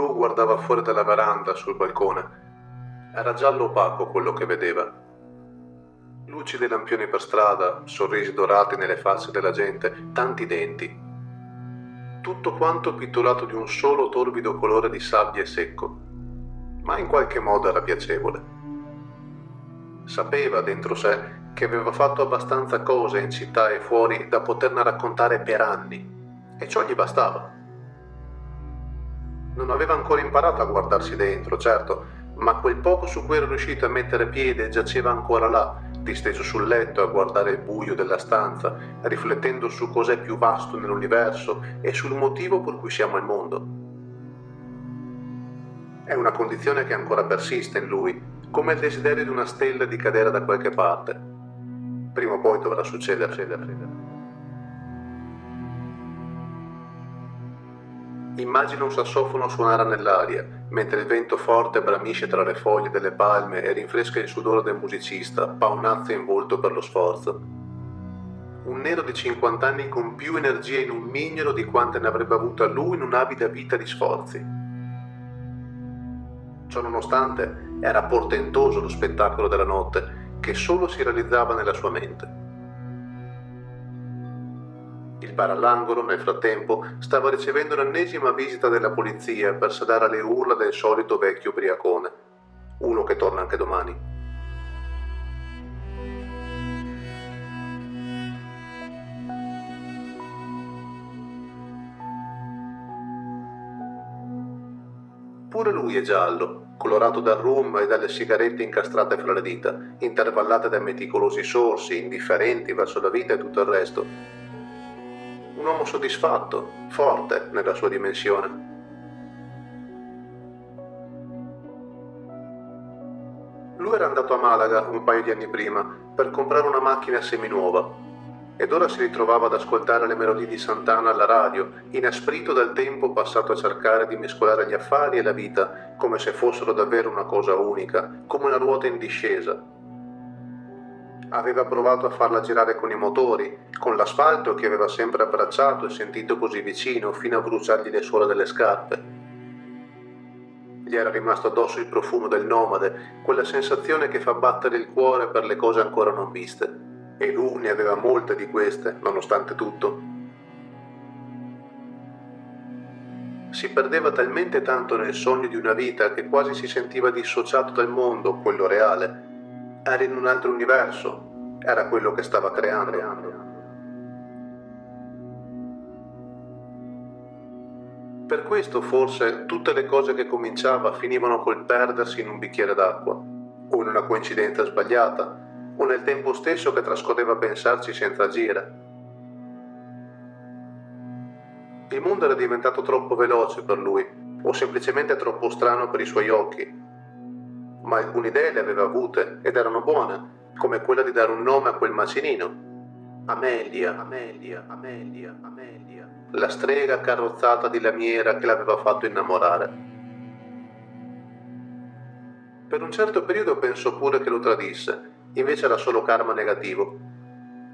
Lu guardava fuori dalla veranda sul balcone. Era giallo opaco quello che vedeva. Luci dei lampioni per strada, sorrisi dorati nelle facce della gente, tanti denti. Tutto quanto pitolato di un solo torbido colore di sabbia e secco, ma in qualche modo era piacevole. Sapeva dentro sé che aveva fatto abbastanza cose in città e fuori da poterne raccontare per anni, e ciò gli bastava. Non aveva ancora imparato a guardarsi dentro, certo, ma quel poco su cui era riuscito a mettere piede giaceva ancora là, disteso sul letto a guardare il buio della stanza, riflettendo su cos'è più vasto nell'universo e sul motivo per cui siamo al mondo. È una condizione che ancora persiste in lui, come il desiderio di una stella di cadere da qualche parte. Prima o poi dovrà succedere. succedere. Immagina un sassofono suonare nell'aria, mentre il vento forte bramisce tra le foglie delle palme e rinfresca il sudore del musicista, paonazzo in volto per lo sforzo. Un nero di 50 anni con più energia in un mignolo di quante ne avrebbe avuta lui in un'avida vita di sforzi. Ciononostante, era portentoso lo spettacolo della notte, che solo si realizzava nella sua mente. Il bar all'angolo, nel frattempo, stava ricevendo l'ennesima visita della polizia per sedare alle urla del solito vecchio ubriacone. Uno che torna anche domani. Pure lui è giallo, colorato dal rum e dalle sigarette incastrate fra le dita, intervallate da meticolosi sorsi, indifferenti verso la vita e tutto il resto, un uomo soddisfatto, forte nella sua dimensione. Lui era andato a Malaga un paio di anni prima per comprare una macchina seminuova ed ora si ritrovava ad ascoltare le melodie di Santana alla radio, inasprito dal tempo passato a cercare di mescolare gli affari e la vita come se fossero davvero una cosa unica, come una ruota in discesa, aveva provato a farla girare con i motori, con l'asfalto che aveva sempre abbracciato e sentito così vicino fino a bruciargli le suole delle scarpe. Gli era rimasto addosso il profumo del nomade, quella sensazione che fa battere il cuore per le cose ancora non viste. E lui ne aveva molte di queste, nonostante tutto. Si perdeva talmente tanto nel sogno di una vita che quasi si sentiva dissociato dal mondo, quello reale, era in un altro universo, era quello che stava creando. Per questo forse tutte le cose che cominciava finivano col perdersi in un bicchiere d'acqua, o in una coincidenza sbagliata, o nel tempo stesso che trascorreva a pensarci senza agire. Il mondo era diventato troppo veloce per lui, o semplicemente troppo strano per i suoi occhi, ma alcune idee le aveva avute ed erano buone, come quella di dare un nome a quel macinino. Amelia, Amelia, Amelia, Amelia, la strega carrozzata di lamiera che l'aveva fatto innamorare. Per un certo periodo pensò pure che lo tradisse, invece era solo karma negativo.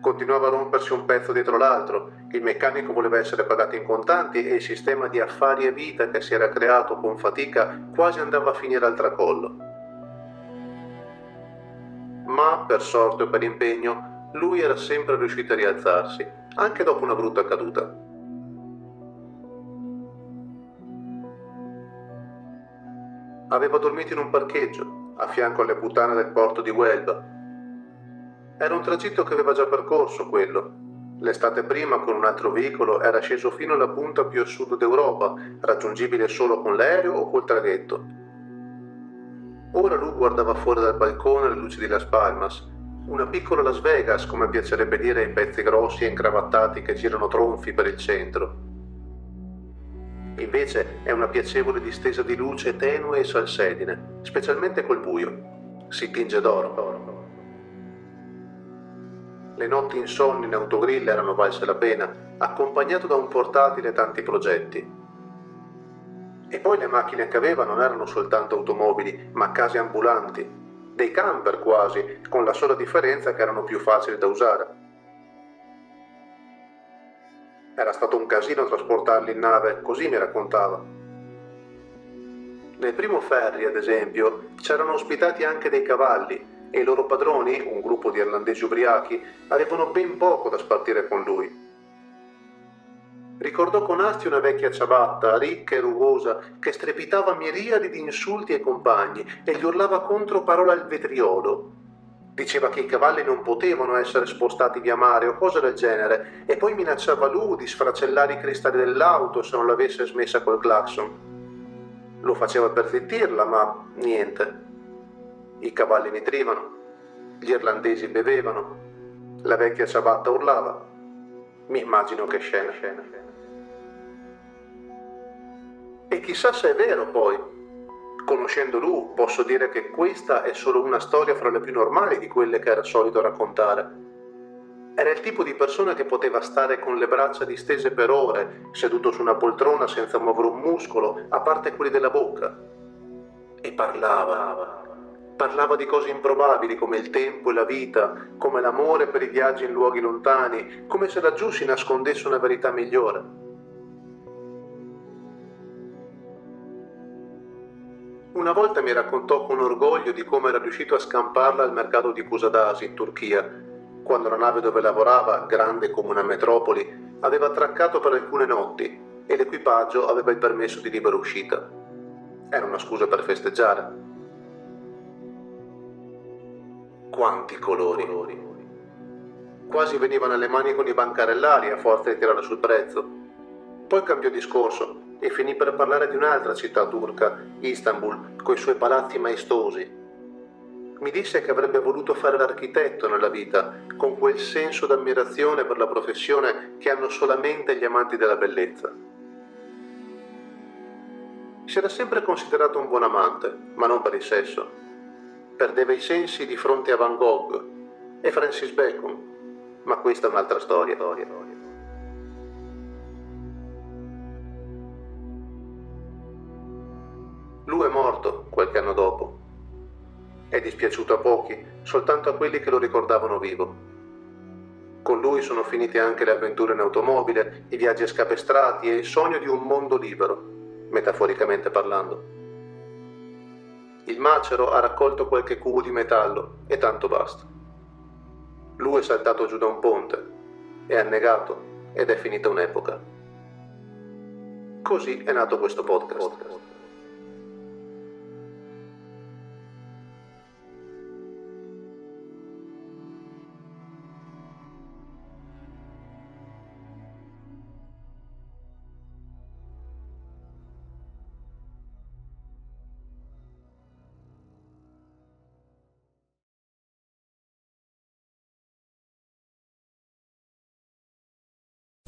Continuava a rompersi un pezzo dietro l'altro, il meccanico voleva essere pagato in contanti e il sistema di affari e vita che si era creato con fatica quasi andava a finire al tracollo ma per sorte o per impegno lui era sempre riuscito a rialzarsi, anche dopo una brutta caduta. Aveva dormito in un parcheggio, a fianco alle puttane del porto di Huelva. Era un tragitto che aveva già percorso quello. L'estate prima con un altro veicolo era sceso fino alla punta più a sud d'Europa, raggiungibile solo con l'aereo o col traghetto Ora lui guardava fuori dal balcone le luci di Las Palmas, una piccola Las Vegas, come piacerebbe dire ai pezzi grossi e incravattati che girano tronfi per il centro. Invece è una piacevole distesa di luce tenue e salsedine, specialmente col buio. Si tinge d'oro. Le notti insonni in autogrill erano valse la pena, accompagnato da un portatile e tanti progetti. E poi le macchine che aveva non erano soltanto automobili, ma case ambulanti, dei camper quasi, con la sola differenza che erano più facili da usare. Era stato un casino trasportarli in nave, così mi raccontava. Nel primo ferry, ad esempio, c'erano ospitati anche dei cavalli e i loro padroni, un gruppo di irlandesi ubriachi, avevano ben poco da spartire con lui. Ricordò con astio una vecchia ciabatta, ricca e rugosa, che strepitava miriadi di insulti ai compagni e gli urlava contro parole al vetriolo. Diceva che i cavalli non potevano essere spostati via mare o cose del genere, e poi minacciava lui di sfracellare i cristalli dell'auto se non l'avesse smessa col clacson. Lo faceva per zittirla, ma niente. I cavalli nitrivano, gli irlandesi bevevano, la vecchia ciabatta urlava. Mi immagino che scena, scena, scena. E chissà se è vero poi. Conoscendo lui, posso dire che questa è solo una storia fra le più normali di quelle che era solito raccontare. Era il tipo di persona che poteva stare con le braccia distese per ore, seduto su una poltrona senza muovere un muscolo, a parte quelli della bocca. E parlava, Parlava di cose improbabili come il tempo e la vita, come l'amore per i viaggi in luoghi lontani, come se laggiù si nascondesse una verità migliore. Una volta mi raccontò con orgoglio di come era riuscito a scamparla al mercato di Kusadasi in Turchia, quando la nave dove lavorava, grande come una metropoli, aveva attraccato per alcune notti e l'equipaggio aveva il permesso di libera uscita. Era una scusa per festeggiare. Quanti colori! Quasi venivano alle mani con i bancarellari a forza di tirare sul prezzo. Poi cambiò discorso e finì per parlare di un'altra città turca, Istanbul, coi suoi palazzi maestosi. Mi disse che avrebbe voluto fare l'architetto nella vita, con quel senso d'ammirazione per la professione che hanno solamente gli amanti della bellezza. Si era sempre considerato un buon amante, ma non per il sesso perdeva i sensi di fronte a Van Gogh e Francis Bacon, ma questa è un'altra storia. Lui è morto qualche anno dopo. È dispiaciuto a pochi, soltanto a quelli che lo ricordavano vivo. Con lui sono finite anche le avventure in automobile, i viaggi a scapestrati e il sogno di un mondo libero, metaforicamente parlando. Il macero ha raccolto qualche cubo di metallo e tanto basta. Lui è saltato giù da un ponte, è annegato ed è finita un'epoca. Così è nato questo podcast.